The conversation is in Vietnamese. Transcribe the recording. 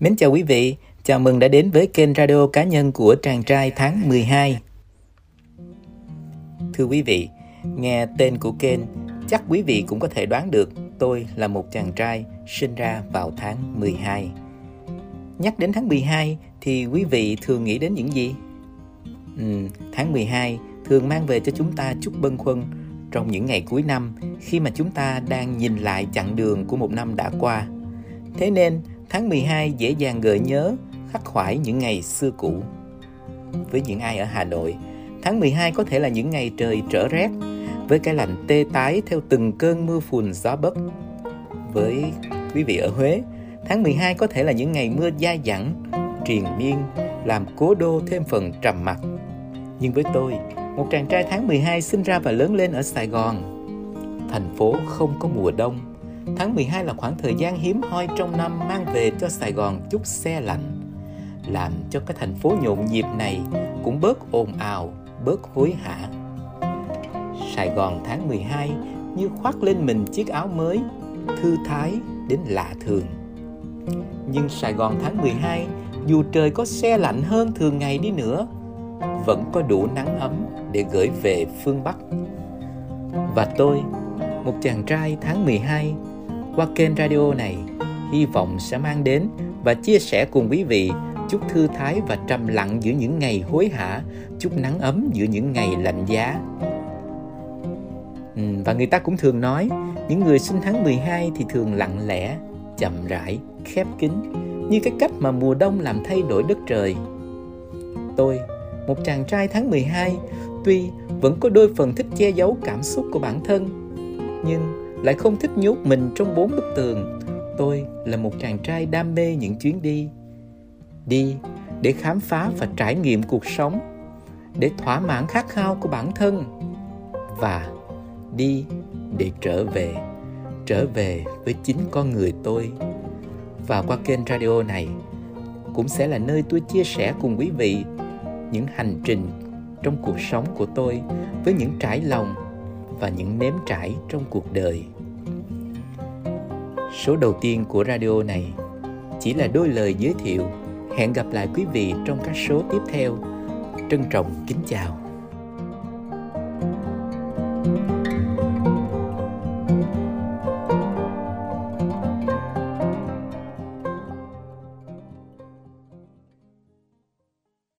Mến chào quý vị, chào mừng đã đến với kênh radio cá nhân của chàng trai tháng 12. Thưa quý vị, nghe tên của kênh, chắc quý vị cũng có thể đoán được tôi là một chàng trai sinh ra vào tháng 12. Nhắc đến tháng 12 thì quý vị thường nghĩ đến những gì? Ừ, tháng 12 thường mang về cho chúng ta chút bâng khuâng trong những ngày cuối năm khi mà chúng ta đang nhìn lại chặng đường của một năm đã qua. Thế nên, tháng 12 dễ dàng gợi nhớ, khắc khoải những ngày xưa cũ. Với những ai ở Hà Nội, tháng 12 có thể là những ngày trời trở rét, với cái lạnh tê tái theo từng cơn mưa phùn gió bấc. Với quý vị ở Huế, tháng 12 có thể là những ngày mưa dai dẳng, triền miên, làm cố đô thêm phần trầm mặc. Nhưng với tôi, một chàng trai tháng 12 sinh ra và lớn lên ở Sài Gòn. Thành phố không có mùa đông. Tháng 12 là khoảng thời gian hiếm hoi trong năm mang về cho Sài Gòn chút xe lạnh. Làm cho cái thành phố nhộn nhịp này cũng bớt ồn ào, bớt hối hả. Sài Gòn tháng 12 như khoác lên mình chiếc áo mới, thư thái đến lạ thường. Nhưng Sài Gòn tháng 12 dù trời có xe lạnh hơn thường ngày đi nữa vẫn có đủ nắng ấm để gửi về phương Bắc. Và tôi, một chàng trai tháng 12, qua kênh radio này, hy vọng sẽ mang đến và chia sẻ cùng quý vị chút thư thái và trầm lặng giữa những ngày hối hả, chút nắng ấm giữa những ngày lạnh giá. Ừ, và người ta cũng thường nói, những người sinh tháng 12 thì thường lặng lẽ, chậm rãi, khép kín, như cái cách mà mùa đông làm thay đổi đất trời. Tôi một chàng trai tháng 12 tuy vẫn có đôi phần thích che giấu cảm xúc của bản thân nhưng lại không thích nhốt mình trong bốn bức tường. Tôi là một chàng trai đam mê những chuyến đi. Đi để khám phá và trải nghiệm cuộc sống, để thỏa mãn khát khao của bản thân. Và đi để trở về trở về với chính con người tôi. Và qua kênh radio này cũng sẽ là nơi tôi chia sẻ cùng quý vị những hành trình trong cuộc sống của tôi với những trải lòng và những nếm trải trong cuộc đời. Số đầu tiên của radio này chỉ là đôi lời giới thiệu. Hẹn gặp lại quý vị trong các số tiếp theo. Trân trọng kính chào. thank you